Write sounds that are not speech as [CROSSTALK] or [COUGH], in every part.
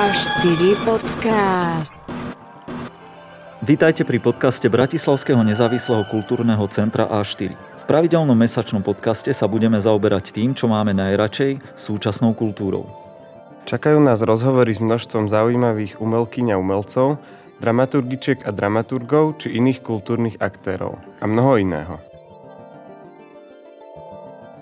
A4 podcast. Vítajte pri podcaste Bratislavského nezávislého kultúrneho centra A4. V pravidelnom mesačnom podcaste sa budeme zaoberať tým, čo máme najradšej, súčasnou kultúrou. Čakajú nás rozhovory s množstvom zaujímavých umelkyň a umelcov, dramaturgičiek a dramaturgov či iných kultúrnych aktérov a mnoho iného.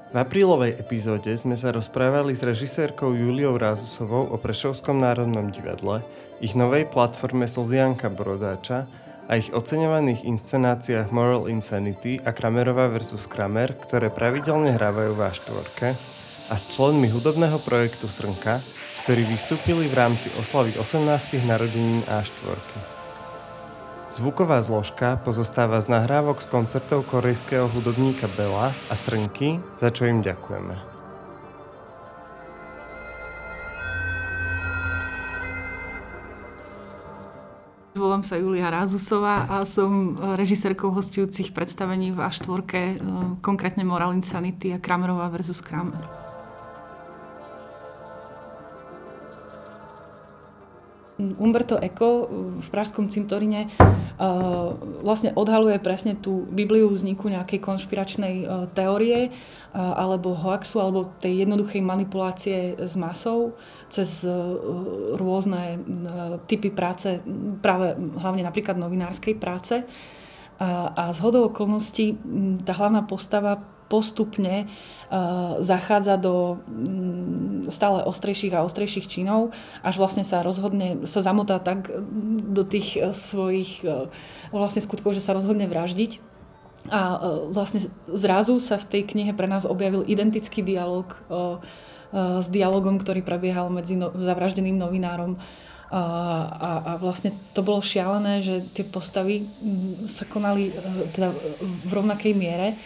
V aprílovej epizóde sme sa rozprávali s režisérkou Juliou Rázusovou o Prešovskom národnom divadle, ich novej platforme Slzianka Brodáča a ich oceňovaných inscenáciách Moral Insanity a Kramerová vs. Kramer, ktoré pravidelne hrávajú v A4 a s členmi hudobného projektu Srnka, ktorí vystúpili v rámci oslavy 18. narodenín A4. Zvuková zložka pozostáva z nahrávok z koncertov korejského hudobníka Bela a Srnky, za čo im ďakujeme. Volám sa Julia Rázusová a som režisérkou hostujúcich predstavení v A4, konkrétne Moral Insanity a Kramerová versus Kramer. Umberto Eco v Pražskom cintorine uh, vlastne odhaluje presne tú Bibliu vzniku nejakej konšpiračnej uh, teórie alebo hoaxu, alebo tej jednoduchej manipulácie s masou cez rôzne typy práce, práve hlavne napríklad novinárskej práce. A, a z hodou okolností tá hlavná postava postupne zachádza do stále ostrejších a ostrejších činov, až vlastne sa rozhodne, sa zamotá tak do tých eh, svojich eh, vlastne skutkov, že sa rozhodne vraždiť. A eh, vlastne zrazu sa v tej knihe pre nás objavil identický dialog s dialogom, ktorý prebiehal medzi no, zavraždeným novinárom. A, a, a vlastne to bolo šialené, že tie postavy mm, sa konali teda v rovnakej miere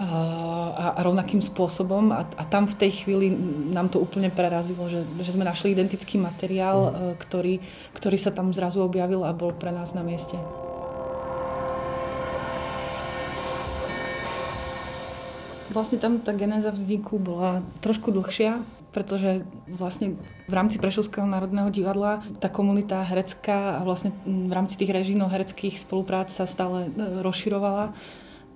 a, a rovnakým spôsobom a, a tam v tej chvíli nám to úplne prerazilo, že, že sme našli identický materiál, mm. ktorý, ktorý sa tam zrazu objavil a bol pre nás na mieste. Vlastne tam tá genéza vzniku bola trošku dlhšia, pretože vlastne v rámci Prešovského národného divadla tá komunita herecká a vlastne v rámci tých režínov hereckých spoluprác sa stále e, rozširovala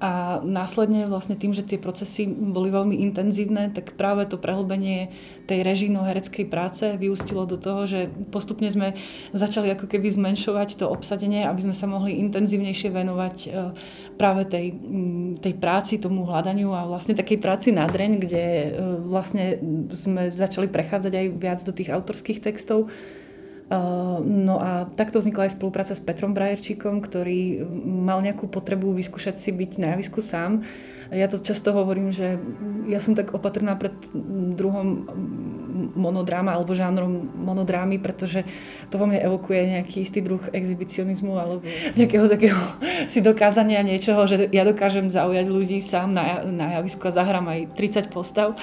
a následne vlastne tým, že tie procesy boli veľmi intenzívne, tak práve to prehlbenie tej režijno-hereckej práce vyústilo do toho, že postupne sme začali ako keby zmenšovať to obsadenie, aby sme sa mohli intenzívnejšie venovať e, práve tej, tej práci, tomu hľadaniu a vlastne takej práci na dreň, kde e, vlastne sme začali prechádzať aj viac do tých autorských textov No a takto vznikla aj spolupráca s Petrom Brajerčíkom, ktorý mal nejakú potrebu vyskúšať si byť na javisku sám. Ja to často hovorím, že ja som tak opatrná pred druhom monodráma alebo žánrom monodrámy, pretože to vo mne evokuje nejaký istý druh exhibicionizmu alebo nejakého takého [LAUGHS] si dokázania niečoho, že ja dokážem zaujať ľudí sám na, na javisku a zahrám aj 30 postav.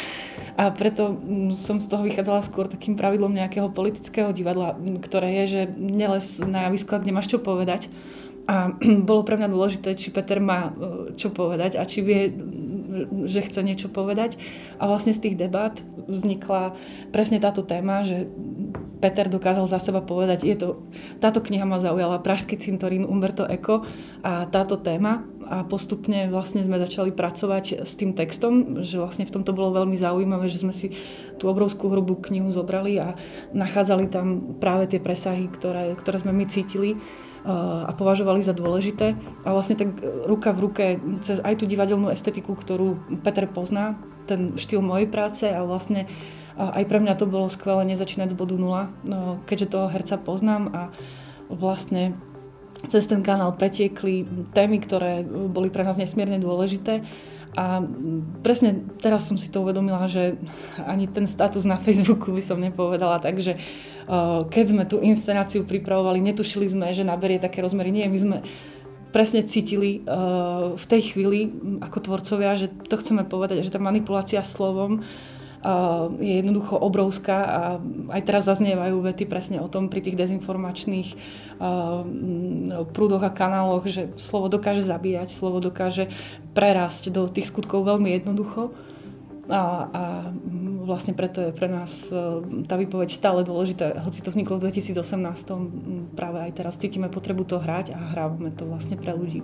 A preto som z toho vychádzala skôr takým pravidlom nejakého politického divadla, ktoré je, že neles na javisku, ak nemáš čo povedať, a [CLEARS THROAT] bolo pre mňa dôležité, či Peter má e, čo povedať a či vie, že chce niečo povedať. A vlastne z tých debát vznikla presne táto téma, že Peter dokázal za seba povedať, je to, táto kniha ma zaujala, Pražský cintorín Umberto Eco a táto téma. A postupne vlastne sme začali pracovať s tým textom, že vlastne v tomto bolo veľmi zaujímavé, že sme si tú obrovskú hrubú knihu zobrali a nachádzali tam práve tie presahy, ktoré, ktoré sme my cítili a považovali za dôležité. A vlastne tak ruka v ruke cez aj tú divadelnú estetiku, ktorú Peter pozná, ten štýl mojej práce a vlastne aj pre mňa to bolo skvelé nezačínať z bodu nula, no, keďže toho herca poznám a vlastne cez ten kanál pretiekli témy, ktoré boli pre nás nesmierne dôležité. A presne teraz som si to uvedomila, že ani ten status na Facebooku by som nepovedala tak, že keď sme tú inscenáciu pripravovali, netušili sme, že naberie také rozmery. Nie, my sme presne cítili v tej chvíli ako tvorcovia, že to chceme povedať, že tá manipulácia slovom je jednoducho obrovská a aj teraz zaznievajú vety presne o tom pri tých dezinformačných prúdoch a kanáloch, že slovo dokáže zabíjať, slovo dokáže prerásť do tých skutkov veľmi jednoducho. A, a vlastne preto je pre nás tá výpoveď stále dôležitá. Hoci to vzniklo v 2018, práve aj teraz cítime potrebu to hrať a hráme to vlastne pre ľudí.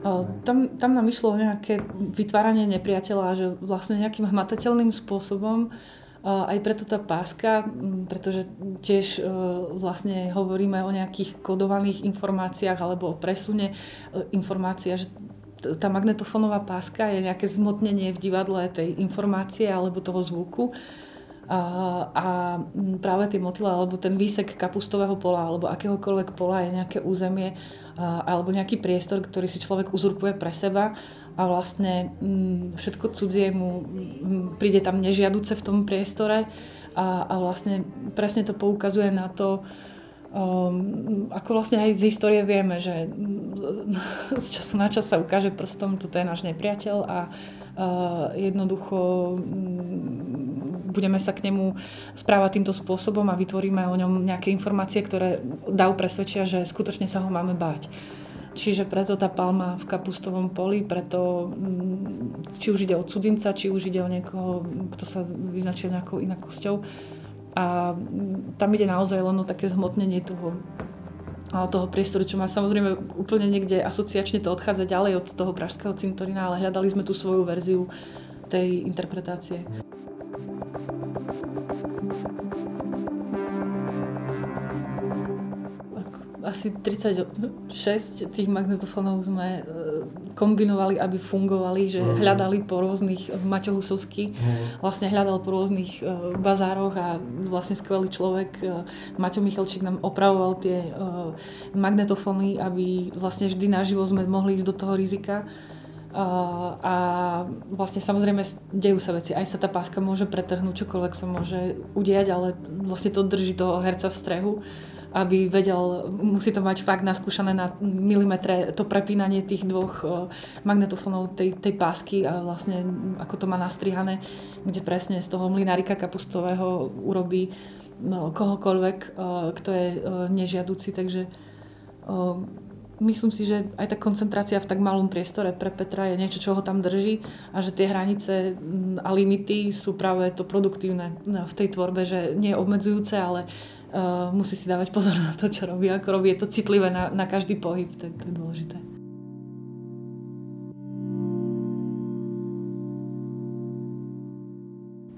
Tam, tam nám išlo o nejaké vytváranie nepriateľa, že vlastne nejakým hmatateľným spôsobom aj preto tá páska, pretože tiež e, vlastne hovoríme o nejakých kodovaných informáciách alebo o presune informácia, že tá magnetofónová páska je nejaké zmotnenie v divadle tej informácie alebo toho zvuku. A, a práve tie motyle alebo ten výsek kapustového pola alebo akéhokoľvek pola je nejaké územie, alebo nejaký priestor, ktorý si človek uzurpuje pre seba a vlastne mm, všetko cudzie mu mm, príde tam nežiaduce v tom priestore a, a vlastne presne to poukazuje na to, Um, ako vlastne aj z histórie vieme, že mm, z času na čas sa ukáže prstom, toto je náš nepriateľ a uh, jednoducho um, budeme sa k nemu správať týmto spôsobom a vytvoríme o ňom nejaké informácie, ktoré dajú presvedčia, že skutočne sa ho máme báť. Čiže preto tá palma v kapustovom poli, preto mm, či už ide o cudzinca, či už ide o niekoho, kto sa vyznačuje nejakou inakosťou, a tam ide naozaj len o také zhmotnenie toho, toho priestoru, čo má samozrejme úplne niekde asociačne to odchádza ďalej od toho pražského cintorína, ale hľadali sme tú svoju verziu tej interpretácie. Asi 36 tých magnetofónov sme e, kombinovali, aby fungovali, že uh-huh. hľadali po rôznych, Maťo Husovský uh-huh. vlastne hľadal po rôznych e, bazároch a vlastne skvelý človek, e, Maťo Michalčík nám opravoval tie magnetofóny, aby vlastne vždy naživo sme mohli ísť do toho rizika. A, a vlastne samozrejme dejú sa veci. Aj sa tá páska môže pretrhnúť, čokoľvek sa môže udiať, ale vlastne to drží toho herca v strehu aby vedel, musí to mať fakt naskúšané na milimetre to prepínanie tých dvoch magnetofónov tej, tej pásky a vlastne ako to má nastrihané, kde presne z toho mlinárika kapustového urobí no, kohokoľvek, kto je nežiaduci, takže myslím si, že aj tá koncentrácia v tak malom priestore pre Petra je niečo, čo ho tam drží a že tie hranice a limity sú práve to produktívne v tej tvorbe, že nie je obmedzujúce, ale musí si dávať pozor na to, čo robí, ako robí. Je to citlivé na, na každý pohyb, to, to je dôležité.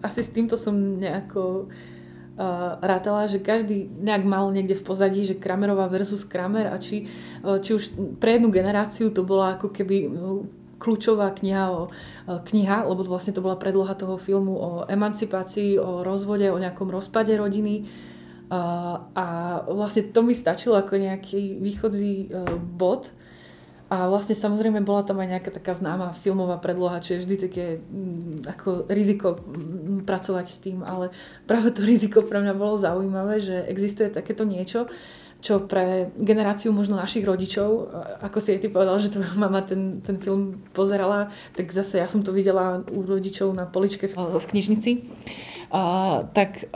Asi s týmto som nejako uh, rátala, že každý nejak mal niekde v pozadí, že Kramerová versus Kramer a či, uh, či už pre jednu generáciu to bola ako keby uh, kľúčová kniha, o, kniha, lebo vlastne to bola predloha toho filmu o emancipácii, o rozvode, o nejakom rozpade rodiny a vlastne to mi stačilo ako nejaký východzí e, bod. A vlastne samozrejme bola tam aj nejaká taká známa filmová predloha, čo je vždy také mm, ako riziko mm, pracovať s tým, ale práve to riziko pre mňa bolo zaujímavé, že existuje takéto niečo, čo pre generáciu možno našich rodičov, ako si aj ty povedal, že tvoja mama ten, ten film pozerala, tak zase ja som to videla u rodičov na poličke v, knižnici tak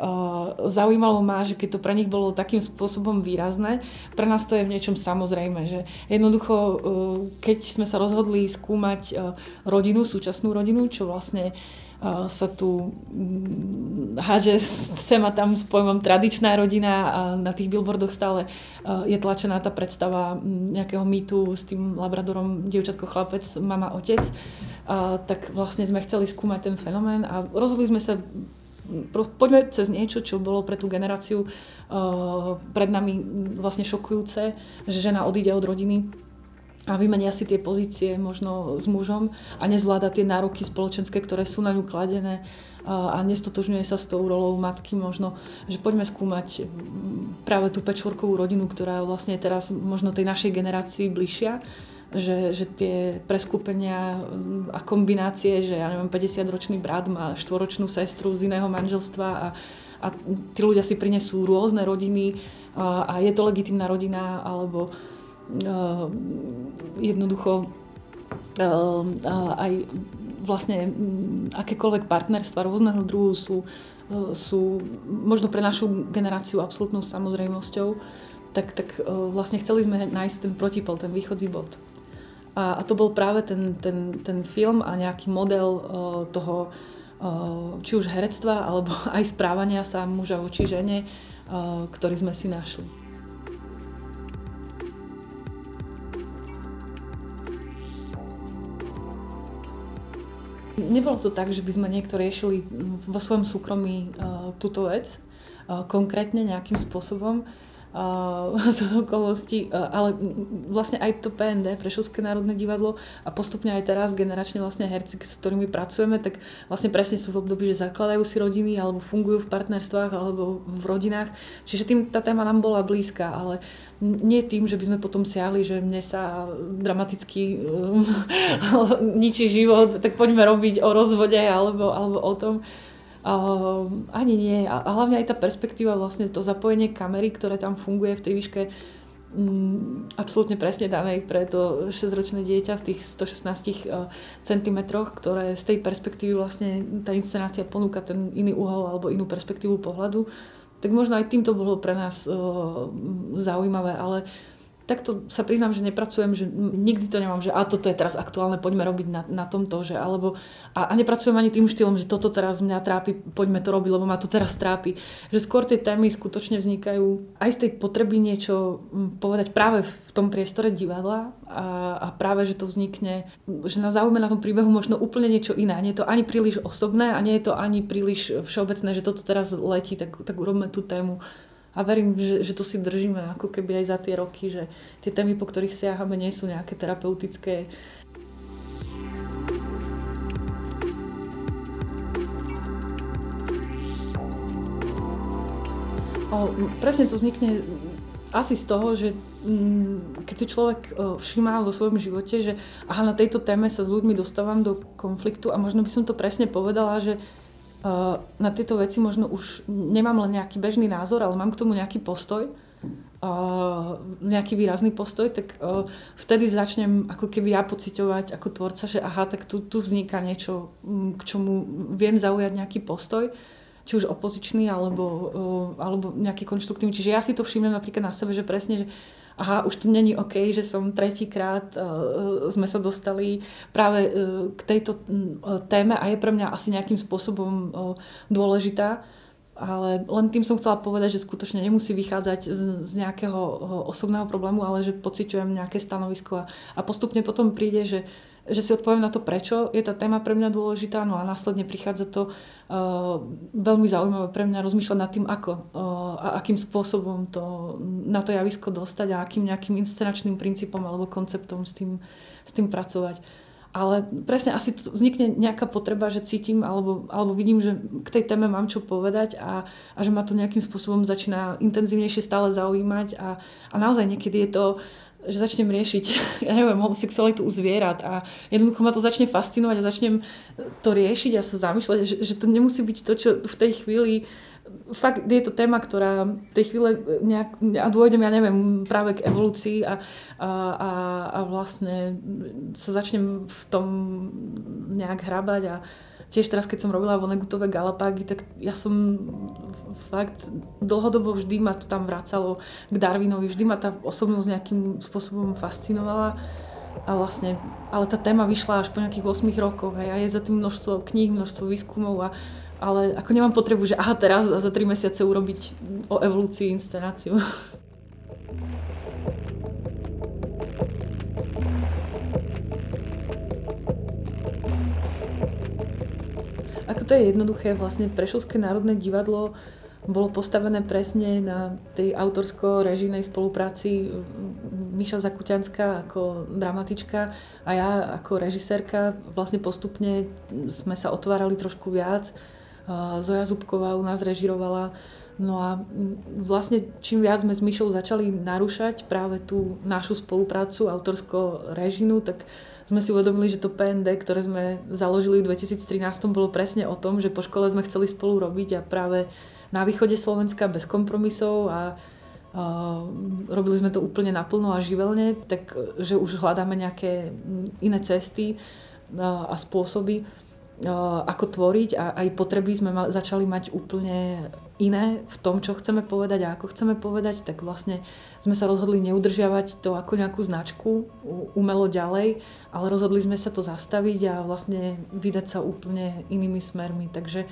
zaujímalo ma, že keď to pre nich bolo takým spôsobom výrazné, pre nás to je v niečom samozrejme, že jednoducho, e, keď sme sa rozhodli skúmať e, rodinu, súčasnú rodinu, čo vlastne e, sa tu mm, hádže sem a tam s pojmom tradičná rodina a na tých billboardoch stále je tlačená tá predstava mm, nejakého mýtu s tým labradorom dievčatko, chlapec, mama, otec. tak vlastne sme chceli skúmať ten fenomén a rozhodli sme sa poďme cez niečo, čo bolo pre tú generáciu uh, pred nami vlastne šokujúce, že žena odíde od rodiny a vymenia si tie pozície možno s mužom a nezvláda tie nároky spoločenské, ktoré sú na ňu kladené a nestotožňuje sa s tou rolou matky možno, že poďme skúmať práve tú pečvorkovú rodinu, ktorá vlastne teraz možno tej našej generácii bližšia že, že tie preskúpenia mm, a kombinácie, že ja neviem, 50-ročný brat má štvoročnú sestru z iného manželstva a, a tí ľudia si prinesú rôzne rodiny a, a je to legitimná rodina alebo uh, jednoducho uh, aj vlastne mm, akékoľvek partnerstva rôzneho druhu sú, sú možno pre našu generáciu absolútnou samozrejmosťou tak, tak vlastne chceli sme nájsť ten protipol, ten východzí bod. A, a to bol práve ten, ten, ten film a nejaký model toho, či už herectva, alebo [LAUGHS] aj správania sa muža voči žene, ktorý sme si našli. Nebolo to tak, že by sme niekto riešili vo svojom súkromí uh, túto vec, uh, konkrétne nejakým spôsobom [LAUGHS] z okolností, ale vlastne aj to PND, Prešovské národné divadlo a postupne aj teraz generačne vlastne herci, s ktorými pracujeme, tak vlastne presne sú v období, že zakladajú si rodiny alebo fungujú v partnerstvách alebo v rodinách. Čiže tým tá téma nám bola blízka, ale nie tým, že by sme potom siahli, že mne sa dramaticky [LAUGHS] ničí život, tak poďme robiť o rozvode alebo, alebo o tom. Uh, ani nie. A, hlavne aj tá perspektíva, vlastne to zapojenie kamery, ktoré tam funguje v tej výške um, absolútne presne danej pre to 6-ročné dieťa v tých 116 uh, cm, ktoré z tej perspektívy vlastne tá inscenácia ponúka ten iný uhol alebo inú perspektívu pohľadu. Tak možno aj týmto bolo pre nás uh, zaujímavé, ale takto sa priznám, že nepracujem, že nikdy to nemám, že a toto je teraz aktuálne, poďme robiť na, na tomto, že alebo a, a nepracujem ani tým štýlom, že toto teraz mňa trápi, poďme to robiť, lebo ma to teraz trápi. Že skôr tie témy skutočne vznikajú aj z tej potreby niečo povedať práve v tom priestore divadla a, a práve, že to vznikne, že nás zaujíma na tom príbehu možno úplne niečo iné. Nie je to ani príliš osobné a nie je to ani príliš všeobecné, že toto teraz letí, tak, tak urobme tú tému a verím, že, že to si držíme ako keby aj za tie roky, že tie témy, po ktorých siahame, nie sú nejaké terapeutické. O, presne to vznikne asi z toho, že mm, keď si človek všíma vo svojom živote, že aha, na tejto téme sa s ľuďmi dostávam do konfliktu a možno by som to presne povedala, že na tieto veci možno už nemám len nejaký bežný názor, ale mám k tomu nejaký postoj, nejaký výrazný postoj, tak vtedy začnem ako keby ja pociťovať ako tvorca, že aha, tak tu, tu vzniká niečo, k čomu viem zaujať nejaký postoj, či už opozičný alebo, alebo nejaký konštruktívny. Čiže ja si to všimnem napríklad na sebe, že presne, že aha, už to není OK, že som tretíkrát uh, sme sa dostali práve uh, k tejto uh, téme a je pre mňa asi nejakým spôsobom dôležitá. Ale len tým som chcela povedať, že skutočne nemusí vychádzať z, z nejakého osobného problému, ale že pociťujem nejaké stanovisko a, a postupne potom príde, že že si odpoviem na to, prečo je tá téma pre mňa dôležitá, no a následne prichádza to uh, veľmi zaujímavé pre mňa rozmýšľať nad tým, ako uh, a akým spôsobom to, na to javisko dostať a akým nejakým inscenačným princípom alebo konceptom s tým, s tým pracovať. Ale presne asi vznikne nejaká potreba, že cítim alebo, alebo vidím, že k tej téme mám čo povedať a, a že ma to nejakým spôsobom začína intenzívnejšie stále zaujímať a, a naozaj niekedy je to že začnem riešiť, [LAUGHS] ja neviem, homosexualitu u zvierat a jednoducho ma to začne fascinovať a začnem to riešiť a sa zamýšľať, že, že to nemusí byť to, čo v tej chvíli fakt je to téma, ktorá v tej chvíle nejak, a dôjdem, ja neviem, práve k evolúcii a, a, a, a vlastne sa začnem v tom nejak hrabať a, tiež teraz, keď som robila Vonegutové Galapágy, tak ja som fakt dlhodobo vždy ma to tam vracalo k Darwinovi, vždy ma tá osobnosť nejakým spôsobom fascinovala. A vlastne, ale tá téma vyšla až po nejakých 8 rokoch a je za tým množstvo kníh, množstvo výskumov a ale ako nemám potrebu, že aha, teraz za 3 mesiace urobiť o evolúcii inscenáciu. [LAUGHS] to je jednoduché, vlastne Prešovské národné divadlo bolo postavené presne na tej autorsko-režijnej spolupráci Miša Zakuťanská ako dramatička a ja ako režisérka. Vlastne postupne sme sa otvárali trošku viac. Zoja Zubková u nás režirovala. No a vlastne čím viac sme s Myšou začali narúšať práve tú našu spoluprácu autorsko-režinu, tak sme si uvedomili, že to PND, ktoré sme založili v 2013, bolo presne o tom, že po škole sme chceli spolu robiť a práve na východe Slovenska bez kompromisov a robili sme to úplne naplno a živelne, tak že už hľadáme nejaké iné cesty a spôsoby, ako tvoriť a aj potreby sme ma- začali mať úplne iné v tom, čo chceme povedať a ako chceme povedať, tak vlastne sme sa rozhodli neudržiavať to ako nejakú značku umelo ďalej, ale rozhodli sme sa to zastaviť a vlastne vydať sa úplne inými smermi. Takže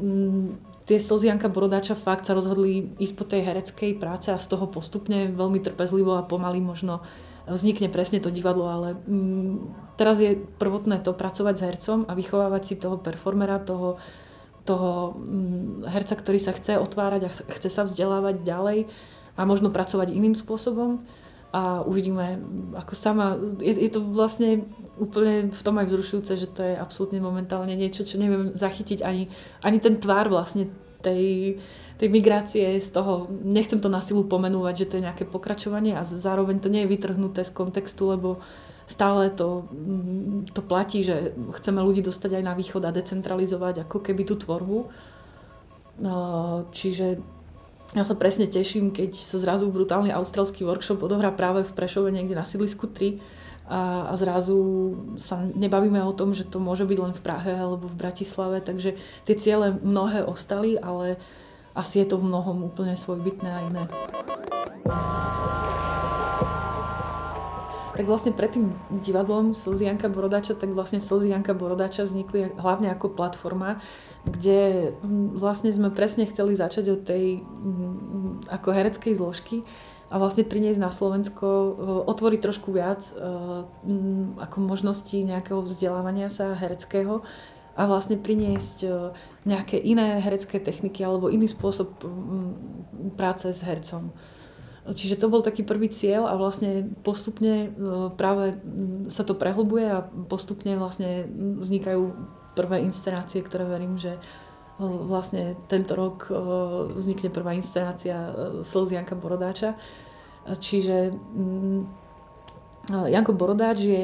mm, tie Slzianka Borodáča fakt sa rozhodli ísť po tej hereckej práce a z toho postupne veľmi trpezlivo a pomaly možno vznikne presne to divadlo, ale mm, teraz je prvotné to pracovať s hercom a vychovávať si toho performera, toho toho mm, herca, ktorý sa chce otvárať a chce sa vzdelávať ďalej a možno pracovať iným spôsobom. A uvidíme, ako sama, je, je to vlastne úplne v tom aj vzrušujúce, že to je absolútne momentálne niečo, čo neviem zachytiť ani, ani ten tvár vlastne tej, tej migrácie z toho, nechcem to na silu pomenúvať, že to je nejaké pokračovanie a zároveň to nie je vytrhnuté z kontextu, lebo stále to, mm, to platí, že chceme ľudí dostať aj na východ a decentralizovať ako keby tú tvorbu. No, čiže ja sa presne teším, keď sa zrazu brutálny australský workshop odohrá práve v Prešove niekde na sídlisku 3 a, a zrazu sa nebavíme o tom, že to môže byť len v Prahe alebo v Bratislave, takže tie ciele mnohé ostali, ale asi je to v mnohom úplne svojbytné a iné. Tak vlastne pred tým divadlom Slzianka Borodača, tak vlastne Slzianka Borodača vznikli hlavne ako platforma, kde mm, vlastne sme presne chceli začať od tej mm, ako hereckej zložky a vlastne priniesť na Slovensko, e, otvoriť trošku viac e, ako možnosti nejakého vzdelávania sa hereckého a vlastne priniesť e, nejaké iné herecké techniky alebo iný spôsob práce s hercom. Čiže to bol taký prvý cieľ a vlastne postupne e, práve sa to prehlbuje a postupne vlastne vznikajú prvé inscenácie, ktoré verím, že e, vlastne tento rok vznikne prvá inscenácia Slzianka Borodáča. Čiže Janko Borodáč je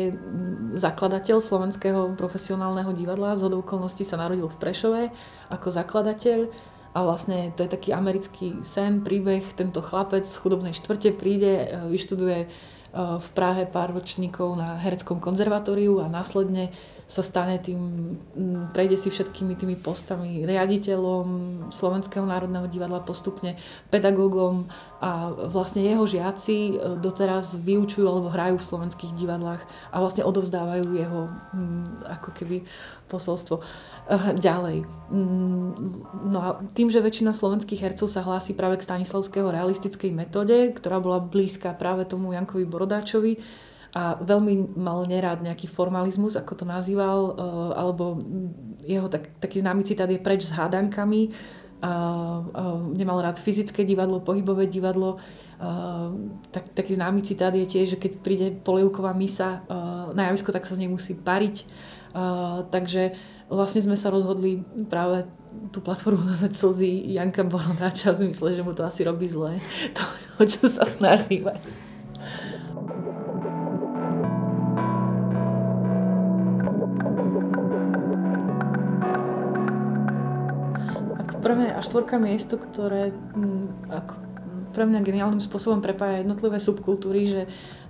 zakladateľ Slovenského profesionálneho divadla. Z hodou okolností sa narodil v Prešove ako zakladateľ a vlastne to je taký americký sen, príbeh, tento chlapec z chudobnej štvrte príde, e, vyštuduje e, v Prahe pár ročníkov na hereckom konzervatóriu a následne sa stane tým, prejde si všetkými tými postami riaditeľom Slovenského národného divadla, postupne pedagógom a vlastne jeho žiaci e, doteraz vyučujú alebo hrajú v slovenských divadlách a vlastne odovzdávajú jeho ako keby posolstvo eh, ďalej. No a tým, že väčšina slovenských hercov sa hlási práve k Stanislavského realistickej metóde, ktorá bola blízka práve tomu Jankovi Borodáčovi, a veľmi mal nerád nejaký formalizmus, ako to nazýval, eh, alebo jeho tak, taký známy citát je preč s hádankami, a, a nemal rád fyzické divadlo, pohybové divadlo. A, tak, taký známy citát je tiež, že keď príde polievková misa na javisko, tak sa z nej musí pariť. A, takže vlastne sme sa rozhodli práve tú platformu [LAUGHS] nazvať slzy Janka Borodáča v zmysle, že mu to asi robí zle, [LAUGHS] to, o čo sa snažíme. Prvé a štvorka miesto, ktoré m, mm, ako pre mňa geniálnym spôsobom prepája jednotlivé subkultúry, že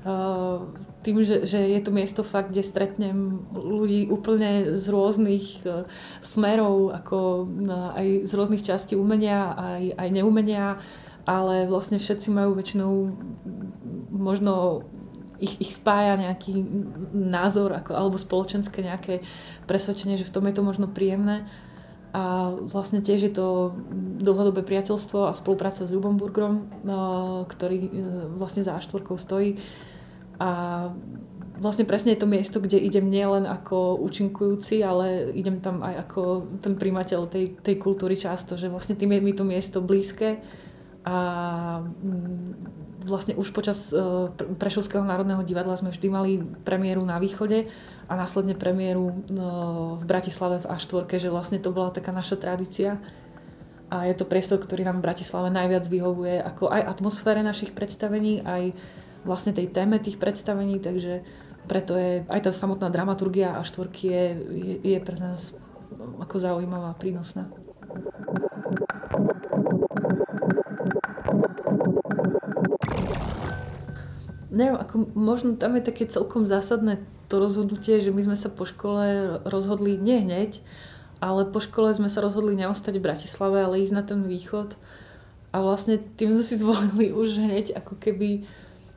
uh, tým, že, že je to miesto fakt, kde stretnem ľudí úplne z rôznych uh, smerov, ako uh, aj z rôznych častí umenia, aj, aj neumenia, ale vlastne všetci majú väčšinou možno ich, ich spája nejaký názor ako, alebo spoločenské nejaké presvedčenie, že v tom je to možno príjemné. A vlastne tiež je to dlhodobé priateľstvo a spolupráca s Ľubom Burgrom, no, ktorý e, vlastne za A4 stojí. A vlastne presne je to miesto, kde idem nielen ako účinkujúci, ale idem tam aj ako ten primateľ tej, tej kultúry často, že vlastne tým je mi to miesto blízke a mm, vlastne už počas e, Prešovského národného divadla sme vždy mali premiéru na východe a následne premiéru no, v Bratislave v A4, že vlastne to bola taká naša tradícia. A je to priestor, ktorý nám v Bratislave najviac vyhovuje, ako aj atmosfére našich predstavení, aj vlastne tej téme tých predstavení, takže preto je aj tá samotná dramaturgia A4 je, je, je pre nás ako zaujímavá, prínosná. Neviem, ako možno tam je také celkom zásadné to rozhodnutie, že my sme sa po škole rozhodli nie hneď, ale po škole sme sa rozhodli neostať v Bratislave, ale ísť na ten východ. A vlastne tým sme si zvolili už hneď ako keby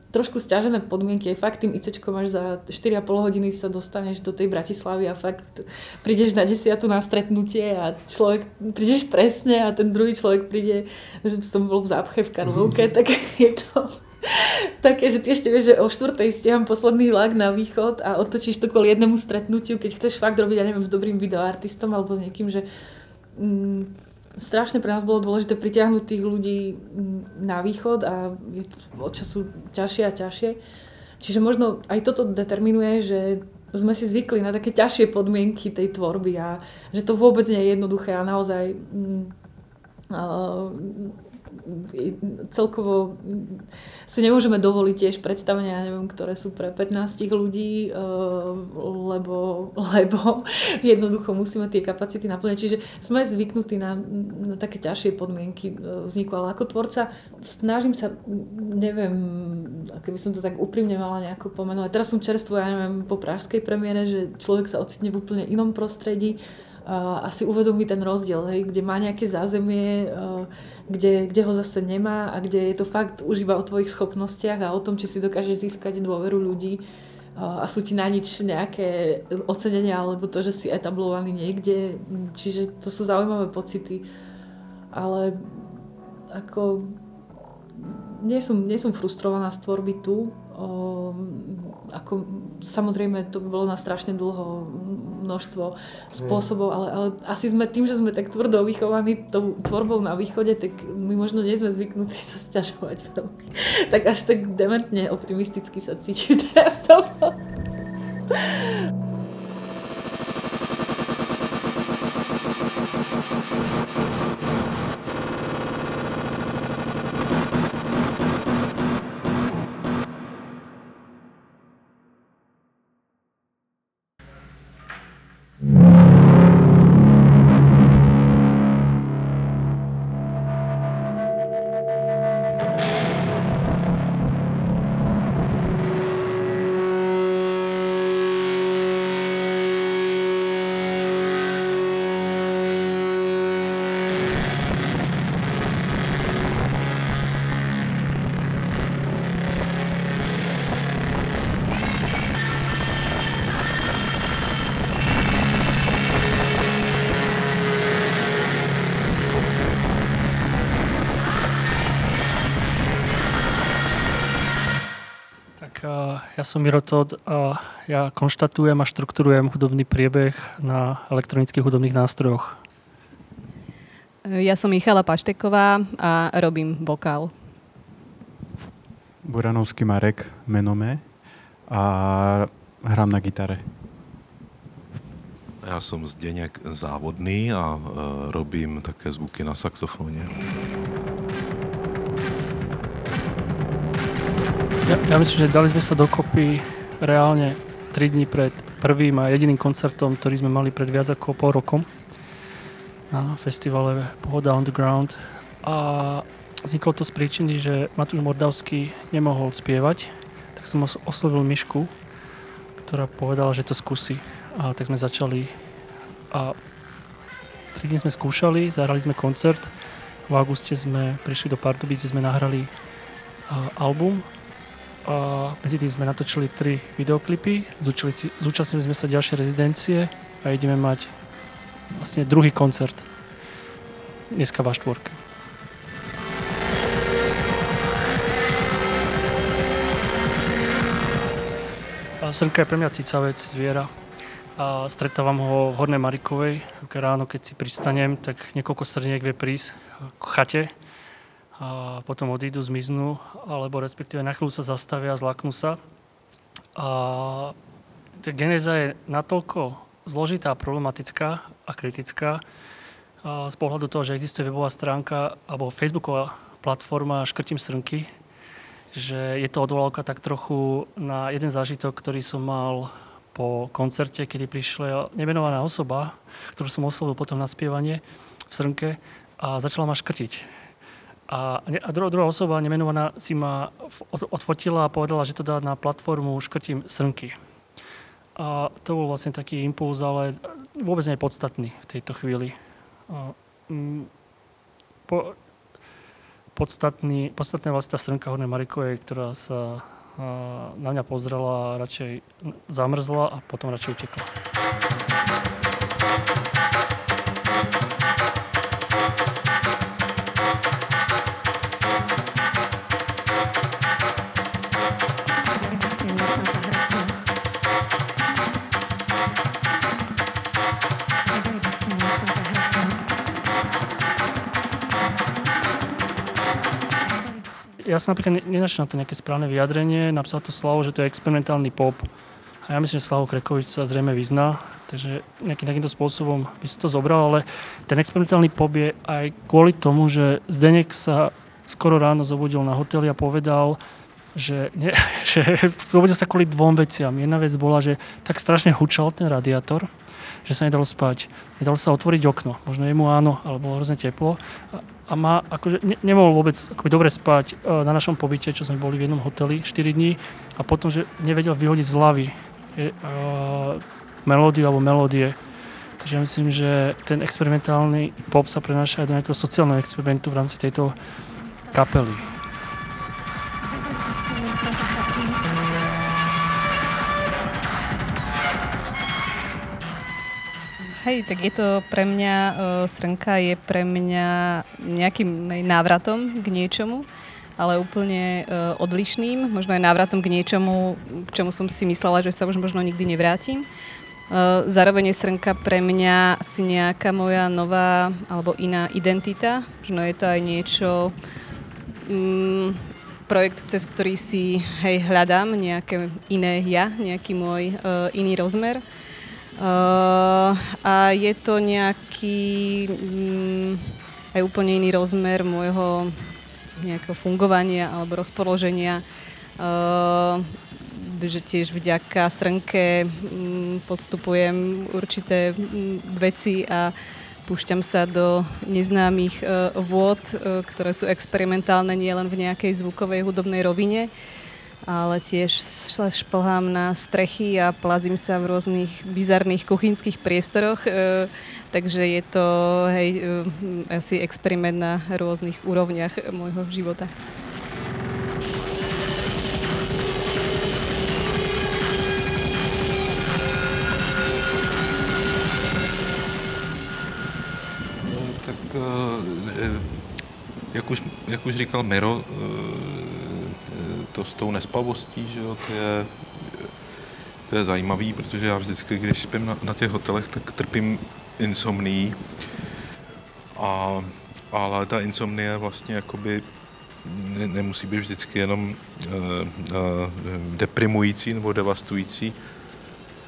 trošku stiažené podmienky. Aj fakt tým ICčkom až za 4,5 hodiny sa dostaneš do tej Bratislavy a fakt prídeš na desiatu na stretnutie a človek, prídeš presne a ten druhý človek príde, že som bol v zápche v Karlovke, [LAUGHS] tak je to [LAUGHS] také, že ty ešte vieš, že o štvrtej stiaham posledný vlak na východ a otočíš to kvôli jednému stretnutiu, keď chceš fakt robiť, ja neviem, s dobrým videoartistom alebo s niekým, že mm, strašne pre nás bolo dôležité pritiahnuť tých ľudí mm, na východ a je od času ťažšie a ťažšie. Čiže možno aj toto determinuje, že sme si zvykli na také ťažšie podmienky tej tvorby a že to vôbec nie je jednoduché a naozaj mm, celkovo si nemôžeme dovoliť tiež predstavenia, neviem, ktoré sú pre 15 ľudí, eh, lebo, lebo jednoducho musíme tie kapacity naplňať. Čiže sme zvyknutí na, na také ťažšie podmienky eh, vzniku, ale ako tvorca snažím sa, neviem, keby som to tak úprimne mala nejako pomenovať. Teraz som čerstvo, ja neviem, po pražskej premiére, že človek sa ocitne v úplne inom prostredí, a si uvedomí ten rozdiel, hej, kde má nejaké zázemie, kde, kde ho zase nemá a kde je to fakt už iba o tvojich schopnostiach a o tom, či si dokážeš získať dôveru ľudí a sú ti na nič nejaké ocenenia alebo to, že si etablovaný niekde. Čiže to sú zaujímavé pocity. Ale ako nie som, nie som frustrovaná z tvorby tu. O, ako, samozrejme, to by bolo na strašne dlho množstvo spôsobov, ale, ale asi sme tým, že sme tak tvrdo vychovaní tou tvorbou na východe, tak my možno nie sme zvyknutí sa sťažovať veľmi. tak až tak dementne optimisticky sa cítim teraz toho. Ja som Mirotod a ja konštatujem a štruktúrujem hudobný priebeh na elektronických hudobných nástrojoch. Ja som Michala Pašteková a robím vokál. Buranovský Marek, menome a hrám na gitare. Já jsem Zdeněk Závodný a e, robím také zvuky na saxofóne. Ja, ja myslím, že dali sme sa dokopy reálne 3 dní pred prvým a jediným koncertom, ktorý sme mali pred viac ako pol rokom na festivale Pohoda Underground. A vzniklo to z príčiny, že Matúš Mordavský nemohol spievať, tak som oslovil Myšku, ktorá povedala, že to skúsi. A tak sme začali a 3 dní sme skúšali, zahrali sme koncert. V auguste sme prišli do Pardubic, kde sme nahrali album medzi tým sme natočili tri videoklipy, zúčastnili, zúčastnili sme sa ďalšie rezidencie a ideme mať vlastne druhý koncert dneska v štvorke. Srnka je pre mňa cicavec, zviera. A stretávam ho v Hornej Marikovej. Ráno, keď si pristanem, tak niekoľko srniek vie prísť k chate a potom odídu, zmiznú, alebo respektíve na chvíľu sa zastavia, zlaknú sa. A tá genéza je natoľko zložitá, problematická a kritická a z pohľadu toho, že existuje webová stránka alebo facebooková platforma Škrtím srnky, že je to odvolávka tak trochu na jeden zážitok, ktorý som mal po koncerte, kedy prišla nemenovaná osoba, ktorú som oslovil potom na spievanie v srnke a začala ma škrtiť a, a druhá, druhá osoba nemenovaná si ma odfotila a povedala, že to dá na platformu Škrtím srnky. A to bol vlastne taký impuls, ale vôbec nie je podstatný v tejto chvíli. Mm, po, podstatný, podstatná vlastne tá srnka Hornej Marikovej, ktorá sa na mňa pozrela a radšej zamrzla a potom radšej utekla. Ja som napríklad nenašiel na to nejaké správne vyjadrenie. Napísal to Slavo, že to je experimentálny pop. A ja myslím, že Slavo Krekovič sa zrejme vyzná, takže nejakým takýmto spôsobom by som to zobral, ale ten experimentálny pop je aj kvôli tomu, že Zdenek sa skoro ráno zobudil na hoteli a povedal, že, ne, [LAUGHS] že zobudil sa kvôli dvom veciam. Jedna vec bola, že tak strašne hučal ten radiátor, že sa nedalo spať. Nedalo sa otvoriť okno. Možno jemu áno, alebo hrozne teplo a má, akože ne, nemohol vôbec akoby dobre spať uh, na našom pobyte, čo sme boli v jednom hoteli 4 dní a potom, že nevedel vyhodiť z hlavy je, uh, melódiu alebo melódie. Takže ja myslím, že ten experimentálny pop sa prenáša aj do nejakého sociálneho experimentu v rámci tejto kapely. Hej, tak je to pre mňa, uh, Srnka je pre mňa nejakým návratom k niečomu, ale úplne uh, odlišným, možno aj návratom k niečomu, k čomu som si myslela, že sa už možno nikdy nevrátim. Uh, zároveň je Srnka pre mňa si nejaká moja nová alebo iná identita, možno je to aj niečo, um, projekt, cez ktorý si hej, hľadám nejaké iné ja, nejaký môj uh, iný rozmer. Uh, a je to nejaký um, aj úplne iný rozmer môjho nejakého fungovania alebo rozpoloženia. Uh, že tiež vďaka srnke um, podstupujem určité um, veci a púšťam sa do neznámych uh, vôd, uh, ktoré sú experimentálne nielen v nejakej zvukovej hudobnej rovine, ale tiež sa šplhám na strechy a plazím sa v rôznych bizarných kuchynských priestoroch, e, takže je to hej, e, asi experiment na rôznych úrovniach môjho života. No, tak e, jak už, jak už říkal Miro, to s tou nespavostí, že jo, to je, to je zajímavý, protože já vždycky, když spím na, na těch hotelech, tak trpím insomní. A, ale ta insomnie vlastně jakoby ne, nemusí být vždycky jenom uh, uh, deprimující nebo devastující.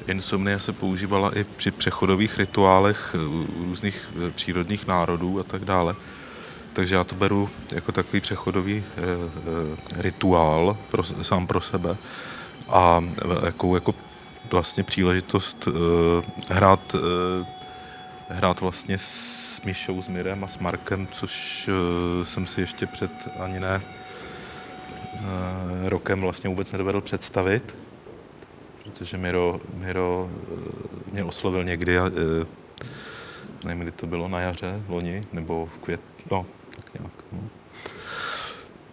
Insomnie se používala i při přechodových rituálech různých přírodních národů a tak dále. Takže já to beru jako takový přechodový e, e, rituál pro, sám pro sebe a jako, jako vlastně příležitost e, hrát, e, hrát vlastně s Mišou, s Mirem a s Markem, což e, jsem si ještě před ani ne e, rokem vlastně vůbec nedovedl představit, protože Miro, Miro mě oslovil někdy, e, nevím, kdy to bylo, na jaře, loni, nebo v květ, no, nějak. No.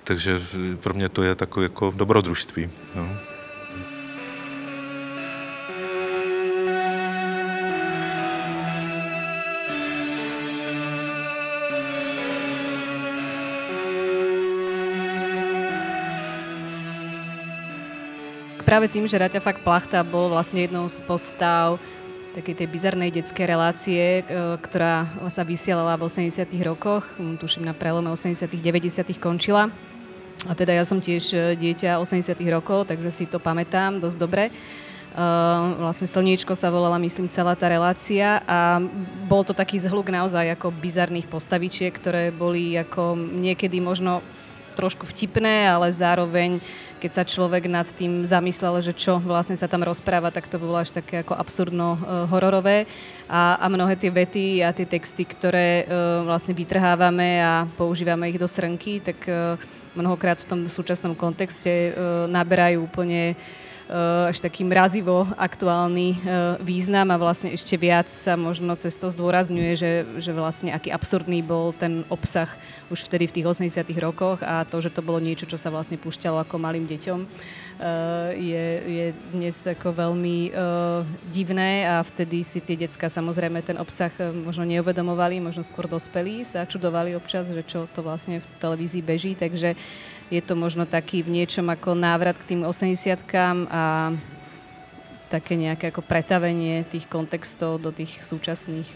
Takže pro mě to je takové jako dobrodružství. No. Práve tým, že Raťa fakt plachta bol vlastne jednou z postav takej tej bizarnej detskej relácie, e, ktorá sa vysielala v 80 rokoch, tuším na prelome 80 90 končila. A teda ja som tiež e, dieťa 80 rokov, takže si to pamätám dosť dobre. Uh, vlastne Slniečko sa volala, myslím, celá tá relácia a bol to taký zhluk naozaj ako bizarných postavičiek, ktoré boli ako niekedy možno trošku vtipné, ale zároveň keď sa človek nad tým zamyslel, že čo vlastne sa tam rozpráva, tak to bolo až také ako absurdno uh, hororové. A, a mnohé tie vety a tie texty, ktoré uh, vlastne vytrhávame a používame ich do srnky, tak uh, mnohokrát v tom súčasnom kontexte naberajú úplne až taký mrazivo aktuálny význam a vlastne ešte viac sa možno cez to zdôrazňuje, že, že vlastne aký absurdný bol ten obsah už vtedy v tých 80 rokoch a to, že to bolo niečo, čo sa vlastne púšťalo ako malým deťom je, je dnes ako veľmi divné a vtedy si tie decka samozrejme ten obsah možno neuvedomovali, možno skôr dospelí sa čudovali občas, že čo to vlastne v televízii beží, takže je to možno taký v niečom ako návrat k tým 80 a také nejaké ako pretavenie tých kontextov do tých súčasných.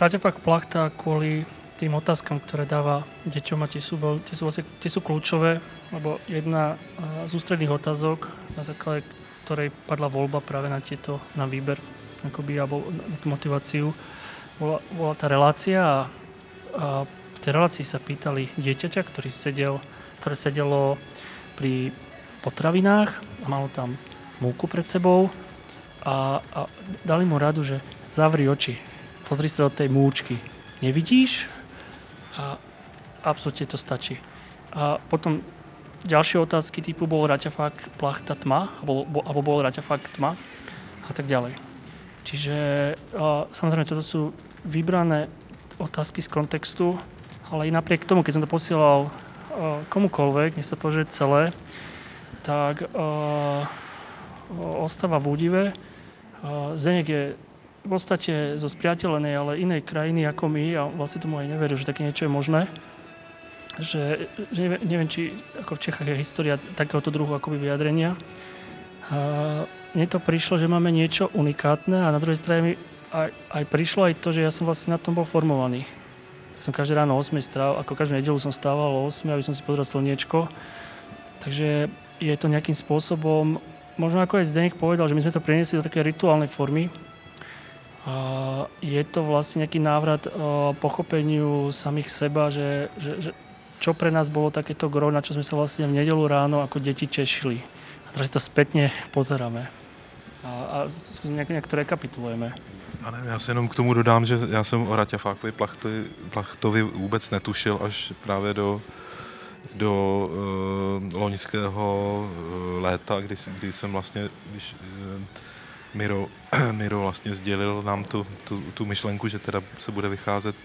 Radefak Plachta kvôli tým otázkam, ktoré dáva deťom a tie sú, tie sú, vlastne, tie sú kľúčové, lebo jedna z ústredných otázok, na základe ktorej padla voľba práve na tieto, na výber, akoby, alebo na tú motiváciu, bola, bola tá relácia a, a tej relácii sa pýtali dieťaťa, ktorý sedel, ktoré sedelo pri potravinách a malo tam múku pred sebou a, a dali mu radu, že zavri oči, pozri sa do tej múčky. Nevidíš? A absolútne to stačí. A potom ďalšie otázky typu bol raťafák plachta tma, alebo, alebo bol raťafák tma a tak ďalej. Čiže a, samozrejme toto sú vybrané otázky z kontextu, ale i napriek tomu, keď som to posielal a, komukolvek, nech sa povedať celé, tak a, ostáva v údive. Zdenek je v podstate zo spriateľenej, ale inej krajiny ako my a vlastne tomu aj neveril, že také niečo je možné. Že, že neviem, neviem, či ako v Čechách je história takéhoto druhu akoby vyjadrenia. A mne to prišlo, že máme niečo unikátne a na druhej strane mi aj, aj prišlo aj to, že ja som vlastne na tom bol formovaný. Som každé ráno o 8 stával, ako každú nedelu som stával o 8, aby som si pozrel slniečko. Takže je to nejakým spôsobom, možno ako aj Zdenek povedal, že my sme to preniesli do také rituálnej formy, je to vlastne nejaký návrat pochopeniu samých seba, že, že, že čo pre nás bolo takéto gro, na čo sme sa vlastne v nedelu ráno ako deti tešili. A teraz si to spätne [LAUGHS] pozeráme. A, a nejak, nejak to rekapitulujeme. A nevím, já se jenom k tomu dodám, že já jsem o Raťafákovi Plachtovi, Plachtovi vůbec netušil až právě do, do uh, loňského uh, léta, kdy, kdy jsem vlastně, když uh, Miro, [CLEARS THROAT] Miro vlastně sdělil nám tu, tu, tu myšlenku, že teda se bude vycházet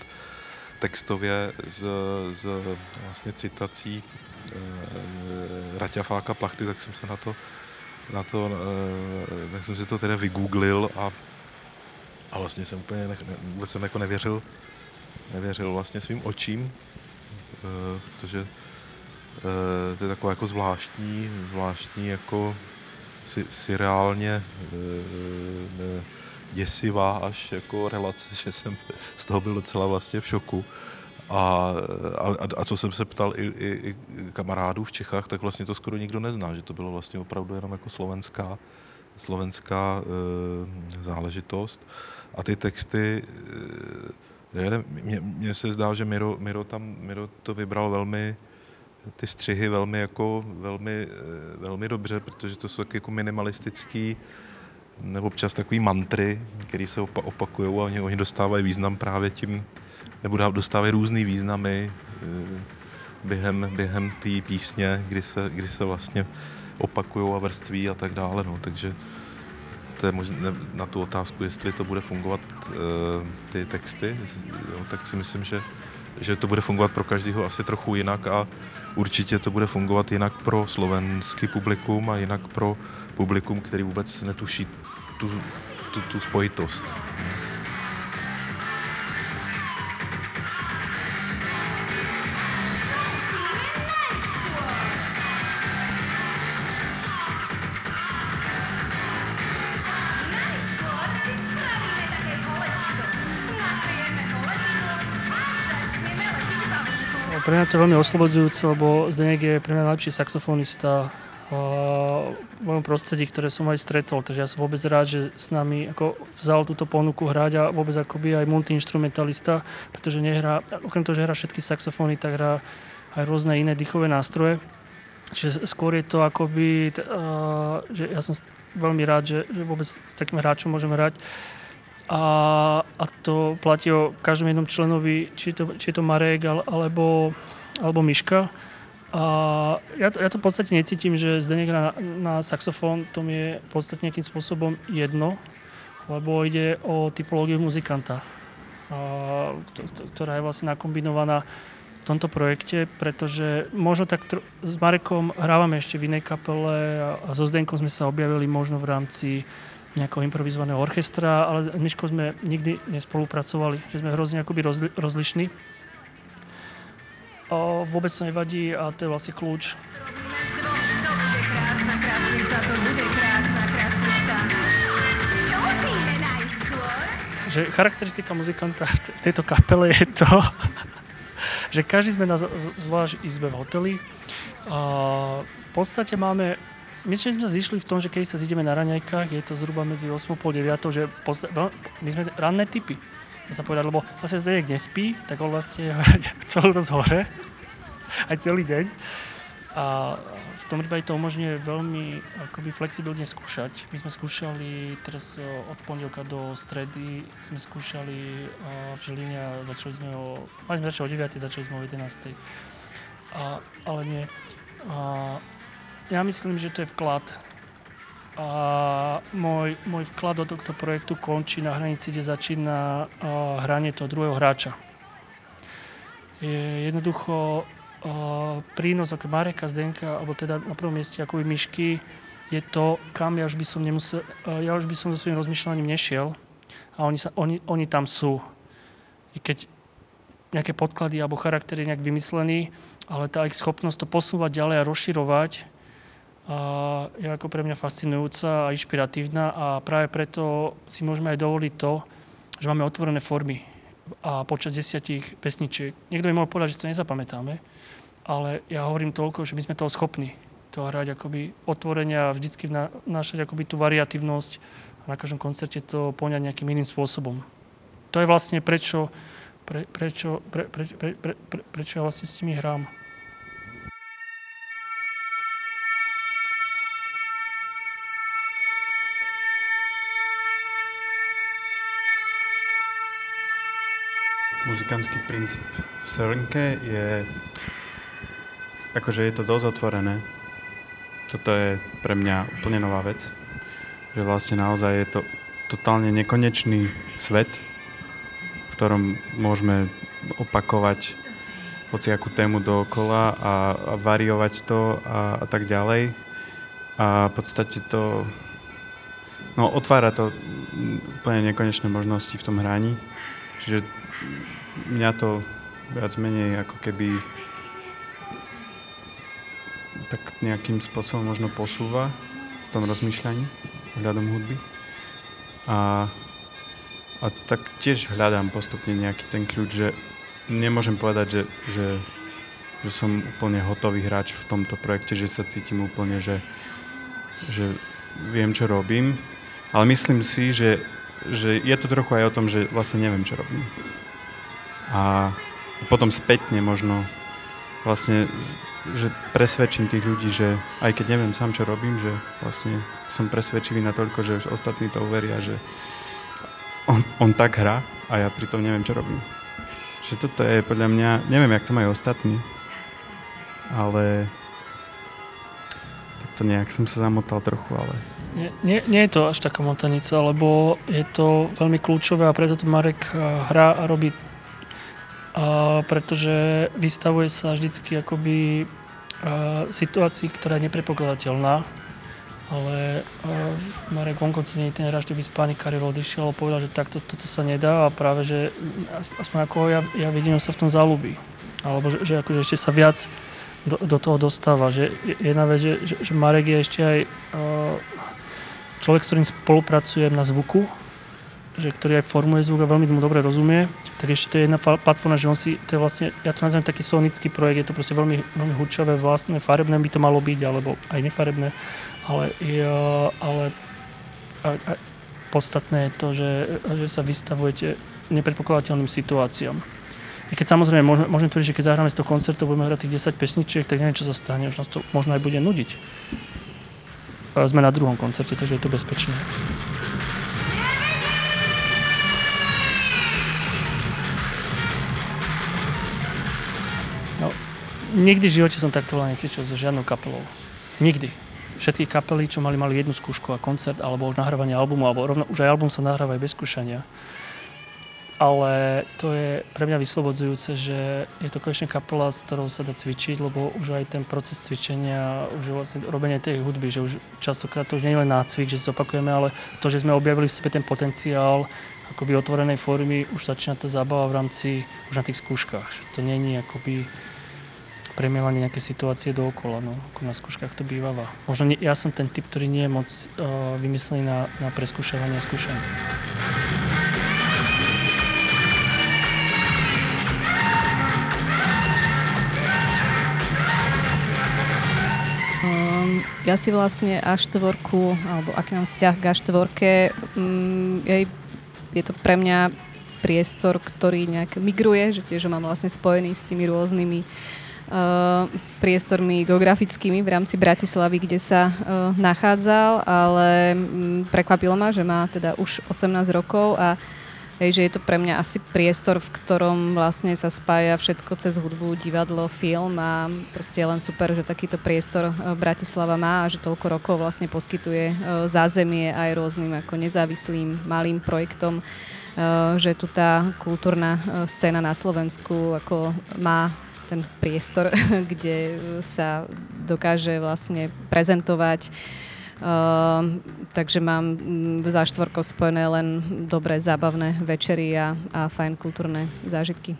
textově z, z vlastně citací e, Raťafáka Plachty, tak jsem se na to, na to e, tak jsem si to teda vygooglil a, a vlastně jsem úplně ne, ne, vůbec jsem jako nevěřil, nevěřil vlastně svým očím, e, protože e, to je takové jako zvláštní, zvláštní jako si, si reálně e, e, děsivá až jako relace, [LAUGHS] že jsem z toho byl docela vlastně v šoku. A, a, a co jsem se ptal i, i, i kamarádů v Čechách, tak vlastně to skoro nikdo nezná, že to bylo vlastně opravdu jenom jako slovenská, slovenská e, záležitost. A ty texty, e, mně se zdá, že Miro, Miro, tam, Miro to vybral velmi, ty střihy velmi, jako, velmi, eh, velmi dobře, protože to jsou taky jako minimalistický, nebo občas takový mantry, které se opakují a oni, oni dostávají význam právě tím, nebo dostávají různý významy eh, během, během té písně, kdy se, kdy se vlastně opakují a vrství a tak dále. No. Takže to je možná na tu otázku, jestli to bude fungovat eh, ty texty, tak si myslím, že, že to bude fungovat pro každého asi trochu jinak a určitě to bude fungovat jinak pro slovenský publikum a jinak pro publikum, který vůbec netuší tu, tu, tu spojitost. Pre mňa to je veľmi oslobodzujúce, lebo Zdenek je pre mňa najlepší saxofonista v mojom prostredí, ktoré som aj stretol. Takže ja som vôbec rád, že s nami ako vzal túto ponuku hrať a vôbec akoby aj multiinstrumentalista, pretože nehrá, okrem toho, že hrá všetky saxofóny, tak hrá aj rôzne iné dýchové nástroje. Čiže skôr je to akoby, že ja som veľmi rád, že, že vôbec s takým hráčom môžem hrať. A, a to platí o každom jednom členovi, či, to, či je to Marek alebo, alebo Miška. A ja, to, ja to v podstate necítim, že Zdenek na, na saxofón to mi je v podstate nejakým spôsobom jedno, lebo ide o typológiu muzikanta, a, ktorá je vlastne nakombinovaná v tomto projekte, pretože možno tak tr- s Marekom hrávame ešte v inej kapele a, a so Zdenkom sme sa objavili možno v rámci nejakého improvizovaného orchestra, ale s Myškou sme nikdy nespolupracovali, že sme hrozne akoby rozli- rozlišní O, vôbec to nevadí a to je vlastne kľúč. Že charakteristika muzikanta v tejto kapele je to, [LAUGHS] že každý sme na zvlášť izbe v hoteli. A v podstate máme Myslím, že sme zišli v tom, že keď sa zideme na raňajkách, je to zhruba medzi 8 a 9, že posta- my sme ranné typy dá sa povedať, lebo vlastne Zdenek nespí, tak on vlastne [LAUGHS] celú noc hore, aj celý deň. A v tom prípade to umožňuje veľmi akoby flexibilne skúšať. My sme skúšali teraz e, od pondelka do stredy, sme skúšali e, v Žiline a začali sme o, mali sme začali o 9, začali sme o 11. A, ale nie. A, ja myslím, že to je vklad a môj, môj vklad do tohto projektu končí na hranici, kde začína hranie toho druhého hráča. Je jednoducho prínos ako Mareka Zdenka, alebo teda na prvom mieste ako myšky, je to, kam ja už by som nemusel, ja už by som so svojím rozmýšľaním nešiel a oni, sa, oni, oni tam sú. I keď nejaké podklady alebo charakter je nejak vymyslený, ale tá ich schopnosť to posúvať ďalej a rozširovať je ako pre mňa fascinujúca a inšpiratívna a práve preto si môžeme aj dovoliť to, že máme otvorené formy a počas desiatich pesničiek. Niekto by mohol povedať, že to nezapamätáme, ale ja hovorím toľko, že my sme toho schopní to hrať akoby otvorenia a vždycky vnášať akoby tú variatívnosť a na každom koncerte to poňať nejakým iným spôsobom. To je vlastne prečo, pre, prečo, pre, pre, pre, pre, pre, prečo ja vlastne s nimi hrám. Muzikantský princíp v Srnke je, akože je to dosť otvorené. Toto je pre mňa úplne nová vec. Že vlastne naozaj je to totálne nekonečný svet, v ktorom môžeme opakovať hociakú tému dookola a, a variovať to a, a tak ďalej. A v podstate to no, otvára to úplne nekonečné možnosti v tom hraní. Čiže mňa to viac menej ako keby tak nejakým spôsobom možno posúva v tom rozmýšľaní hľadom hudby. A, a tak tiež hľadám postupne nejaký ten kľúč, že nemôžem povedať, že, že, že som úplne hotový hráč v tomto projekte, že sa cítim úplne, že, že viem, čo robím. Ale myslím si, že, že je to trochu aj o tom, že vlastne neviem, čo robím a potom spätne možno vlastne, že presvedčím tých ľudí, že aj keď neviem sám, čo robím, že vlastne som presvedčivý na toľko, že už ostatní to uveria, že on, on tak hrá a ja pritom neviem, čo robím. Že toto je podľa mňa, neviem, jak to majú ostatní, ale to nejak som sa zamotal trochu, ale... Nie, nie, nie je to až taká motanica, lebo je to veľmi kľúčové a preto to Marek eh, hrá a robí a pretože vystavuje sa vždycky akoby situácii, ktorá je neprepokladateľná, ale a, Marek Vonkonci nie ten hráč, by z Karel odišiel a povedal, že takto toto sa nedá a práve, že aspoň ako ja, ja vidím, sa v tom zalúbi. Alebo že, že akože ešte sa viac do, do toho dostáva. Že jedna vec, že, že, že Marek je ešte aj človek, s ktorým spolupracujem na zvuku, že ktorý aj formuje zvuk a veľmi mu dobre rozumie, tak ešte to je jedna platforma, že on si, to je vlastne, ja to nazvem taký sonický projekt, je to proste veľmi, veľmi hudčavé, vlastné, farebné by to malo byť, alebo aj nefarebné, ale, ale a, a podstatné je to, že, že sa vystavujete nepredpokladateľným situáciám. I keď samozrejme môžem, môžem tvrdiť, že keď zahráme z toho koncertu, budeme hrať tých 10 pesničiek, tak neviem, čo sa stane, už nás to možno aj bude nudiť. Sme na druhom koncerte, takže je to bezpečné. Nikdy v živote som takto necvičil so žiadnou kapelou. Nikdy. Všetky kapely, čo mali, mali jednu skúšku a koncert, alebo už nahrávanie albumu, alebo rovno, už aj album sa nahráva aj bez skúšania. Ale to je pre mňa vyslobodzujúce, že je to konečne kapela, s ktorou sa dá cvičiť, lebo už aj ten proces cvičenia, už je vlastne robenie tej hudby, že už častokrát to už nie je len nácvik, že sa opakujeme, ale to, že sme objavili v sebe ten potenciál akoby otvorenej formy, už začína tá zábava v rámci už na tých skúškach. Že to je akoby premielanie nejaké situácie dookola, no, ako na skúškach to bývava. Možno nie, ja som ten typ, ktorý nie je moc uh, vymyslený na, na preskúšavanie a skúšanie. Um, ja si vlastne A4, alebo aký mám vzťah k A4, um, je, je to pre mňa priestor, ktorý nejak migruje, že tiež mám vlastne spojený s tými rôznymi priestormi geografickými v rámci Bratislavy, kde sa uh, nachádzal, ale um, prekvapilo ma, že má teda už 18 rokov a Hej, že je to pre mňa asi priestor, v ktorom vlastne sa spája všetko cez hudbu, divadlo, film a proste je len super, že takýto priestor Bratislava má a že toľko rokov vlastne poskytuje zázemie aj rôznym ako nezávislým malým projektom, že tu tá kultúrna scéna na Slovensku ako má ten priestor, [LAUGHS] kde sa dokáže vlastne prezentovať. Uh, takže mám za štvorkou spojené len dobré zábavné večery a, a fajn kultúrne zážitky.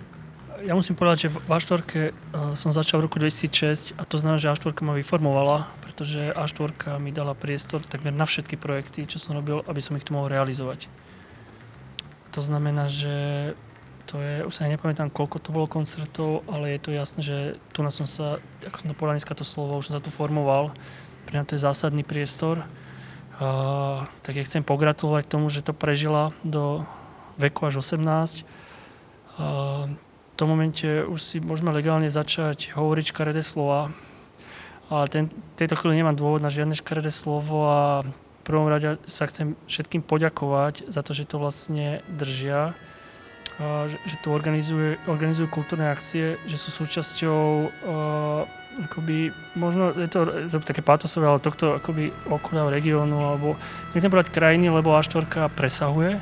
Ja musím povedať, že v A4 uh, som začal v roku 2006 a to znamená, že A4 ma vyformovala, pretože A4 mi dala priestor takmer na všetky projekty, čo som robil, aby som ich tu mohol realizovať. To znamená, že to je, už sa nepamätám, koľko to bolo koncertov, ale je to jasné, že tu na som sa, ako som to povedal dneska to slovo, už som sa tu formoval. Pre mňa to je zásadný priestor. Uh, tak ja chcem pogratulovať tomu, že to prežila do veku až 18. Uh, v tom momente už si môžeme legálne začať hovoriť škaredé slova. Ale ten, tejto chvíli nemám dôvod na žiadne škaredé slovo a v prvom rade sa chcem všetkým poďakovať za to, že to vlastne držia že, tu organizuje, organizujú kultúrne akcie, že sú súčasťou uh, akoby, možno je to, je to také pátosové, ale tohto akoby okolia regiónu, alebo nechcem povedať krajiny, lebo A4 presahuje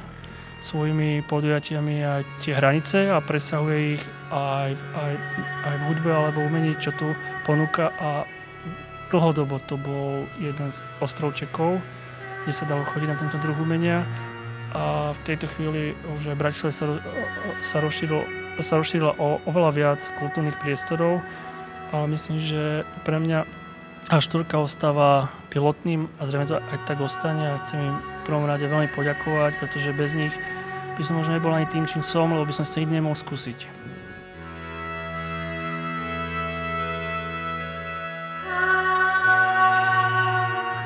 svojimi podujatiami aj tie hranice a presahuje ich aj, aj, aj v hudbe alebo umení, čo tu ponúka a dlhodobo to bol jeden z ostrovčekov, kde sa dalo chodiť na tento druh umenia a v tejto chvíli už aj Bratislave sa, sa, rozšírilo, sa rozšírilo o oveľa viac kultúrnych priestorov, ale myslím, že pre mňa A4 ostáva pilotným a zrejme to aj tak ostane a chcem im v prvom rade veľmi poďakovať, pretože bez nich by som možno nebol ani tým, čím som, lebo by som si to nikdy nemohol skúsiť.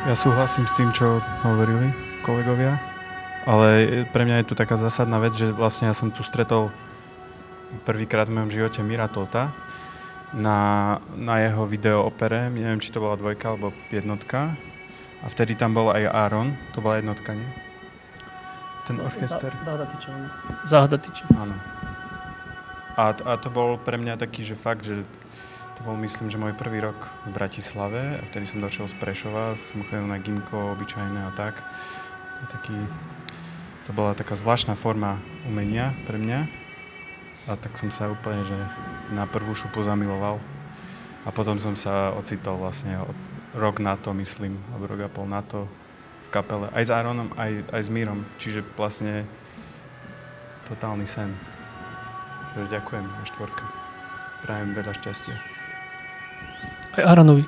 Ja súhlasím s tým, čo hovorili kolegovia. Ale pre mňa je tu taká zásadná vec, že vlastne ja som tu stretol prvýkrát v mojom živote Mira Tota na, na jeho video opere, neviem, či to bola dvojka alebo jednotka. A vtedy tam bol aj Aaron, to bola jednotka, nie? Ten orchester. Záhada tyče. Áno. A, a to bol pre mňa taký, že fakt, že to bol myslím, že môj prvý rok v Bratislave a vtedy som došiel z Prešova, som chodil na gimko obyčajné a tak. A taký to bola taká zvláštna forma umenia pre mňa. A tak som sa úplne, že na prvú šupu zamiloval. A potom som sa ocitol vlastne rok na to, myslím, alebo rok a pol na to v kapele. Aj s Aaronom, aj, aj s Mírom. Čiže vlastne totálny sen. Takže ďakujem, na štvorka. Prajem veľa šťastia. Aj Aaronovi.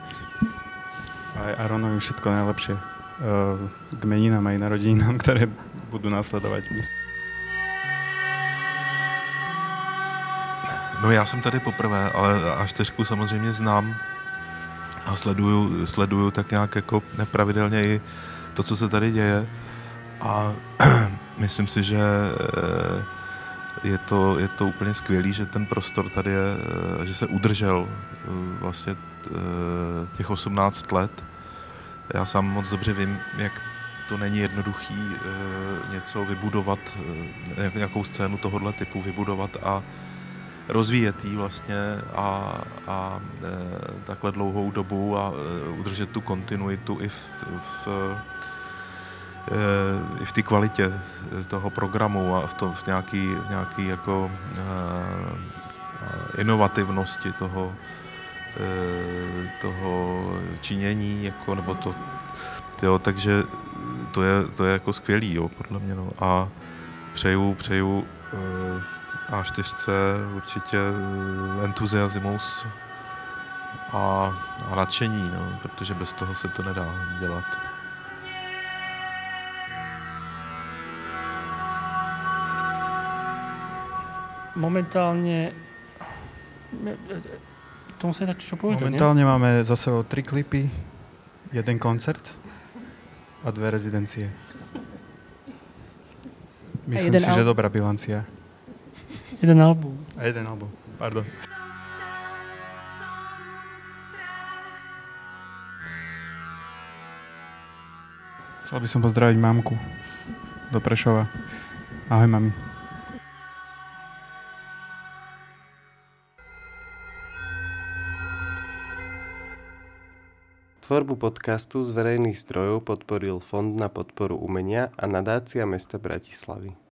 Aj Aaronovi všetko najlepšie. K meninám aj narodinám, ktoré budú následovat. No já jsem tady poprvé, ale A4 samozřejmě znám a sleduju, sleduju tak nějak jako nepravidelně i to, co se tady děje a [CLEARS THROAT] myslím si, že eh, je to, je to úplně skvělý, že ten prostor tady je, eh, že se udržel eh, vlastně těch 18 let. Já sám moc dobře vím, jak to není jednoduchý e, něco vybudovat, nějakou scénu tohohle typu vybudovat a rozvíjet jí vlastně a, a e, takhle dlouhou dobu a udržet tu kontinuitu i v, v, i v té kvalitě toho programu a v, to, v nějaký, nějaký jako inovativnosti toho, toho činění, jako, nebo to, jo, takže to je, to je jako skvělý, jo, podle mě, no. A přeju, přeju e, a4 určitě eh, entuziasmus a, a nadšení, no, protože bez toho se to nedá dělat. Momentálne... Tomu sa dať čo povedať, Momentálne nie? máme za sebou tri klipy, jeden koncert a dve rezidencie. Myslím si, že dobrá bilancia. Jeden album. A jeden album, pardon. Chcel by som pozdraviť mamku do Prešova. Ahoj, mami. Tvorbu podcastu z verejných zdrojov podporil Fond na podporu umenia a nadácia mesta Bratislavy.